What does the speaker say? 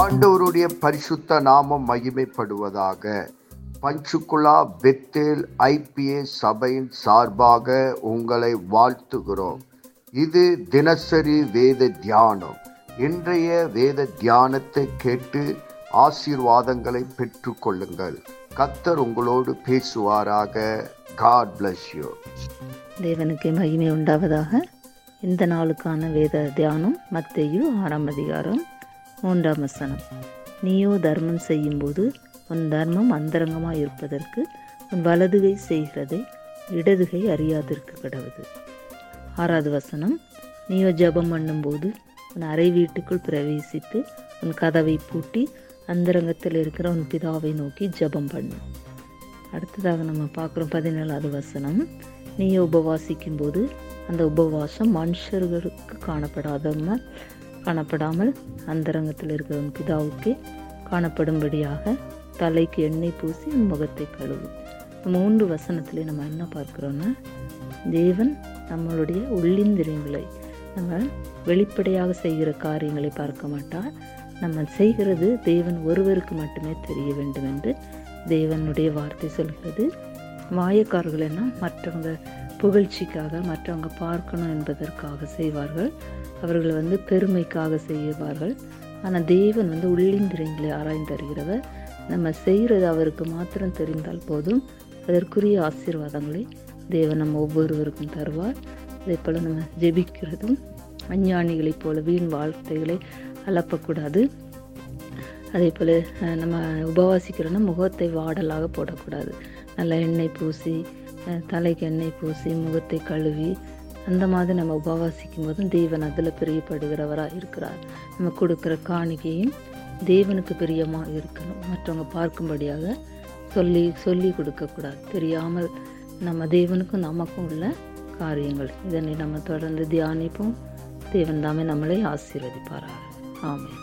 ஆண்டவருடைய பரிசுத்த நாமம் மகிமைப்படுவதாக. பஞ்சுகுலா பெத்தேல் ஐபிஏ சபையின் சார்பாக உங்களை வாழ்த்துகிறோம். இது தினசரி வேத தியானம். இன்றைய வேத தியானத்தை கேட்டு ஆசீர்வாதங்களை பெற்றுக்கொள்ளுங்கள். கத்தர் உங்களோடு பேசுவாராக. காட் பிளஸ் யூ தேவனுக்கு மகிமை உண்டாவதாக. இந்த நாளுக்கான வேத தியானம் மத்தேயு ஆறாம் அதிகாரம் மூன்றாம் வசனம். நீயோ தர்மம் செய்யும்போது உன் தர்மம் அந்தரங்கமாக இருப்பதற்கு உன் வலதுகை செய்கிறதை இடதுகை அறியாதிருக்க கடவுது. ஆறாவது வசனம். நீயோ ஜெபம் பண்ணும்போது உன் அறை வீட்டுக்குள் பிரவேசித்து உன் கதவை பூட்டி அந்தரங்கத்தில் இருக்கிற உன் பிதாவை நோக்கி ஜெபம் பண்ணு. அடுத்ததாக நம்ம பார்க்குறோம் பதினேழாவது வசனம். நீ உபவாசிக்கும் போது அந்த உபவாசம் மனுஷர்களுக்கு காணப்படாதமல் காணப்படாமல் அந்தரங்கத்தில் இருக்கிற உன் பிதாவுக்கு காணப்படும்படியாக தலைக்கு எண்ணெய் பூசி முகத்தை கழுவு மூன்று வசனத்திலே நம்ம என்ன பார்க்குறோன்னா தேவன் நம்மளுடைய உள்ளிந்திரியங்களை நம்ம வெளிப்படையாக செய்கிற காரியங்களை பார்க்க மாட்டார். நம்ம செய்கிறது தேவன் ஒருவருக்கு மட்டுமே தெரிய வேண்டும் என்று தேவனுடைய வார்த்தை சொல்கிறது. மாயக்காரர்கள் என்ன மற்றவங்க புகழ்ச்சிக்காக மற்றவங்க பார்க்கணும் என்பதற்காக செய்வார்கள். அவர்கள் வந்து பெருமைக்காக செய்வார்கள். ஆனால் தேவன் வந்து உள்ளிந்திரங்களை ஆராய்ந்து தருகிறவர். நம்ம செய்கிறது அவருக்கு மாத்திரம் தெரிந்தால் போதும். அதற்குரிய ஆசீர்வாதங்களை தேவன் நம்ம ஒவ்வொருவருக்கும் தருவார். அதே போல் நம்ம ஜெபிக்கிறதும் அஞ்ஞானிகளைப் போல வீண் வார்த்தைகளை அலப்பக்கூடாது. அதே போல் நம்ம உபவாசிக்கிறோன்னா முகத்தை வாடலாக போடக்கூடாது. நல்லா எண்ணெய் பூசி தலைக்கு எண்ணெய் பூசி முகத்தை கழுவி அந்த மாதிரி நம்ம உபவாசிக்கும் போதும் தேவன் அதில் பிரியப்படுகிறவராக இருக்கிறார். நம்ம கொடுக்குற காணிக்கையும் தேவனுக்கு பிரியமாக இருக்கணும். மற்றவங்க பார்க்கும்படியாக சொல்லி சொல்லி கொடுக்கக்கூடாது. தெரியாமல் நம்ம தேவனுக்கும் நமக்கும் உள்ள காரியங்கள். இதனை நம்ம தொடர்ந்து தியானிப்போம். தேவன் தாமே நம்மளை ஆசீர்வதிப்பாராக. ஆமென்.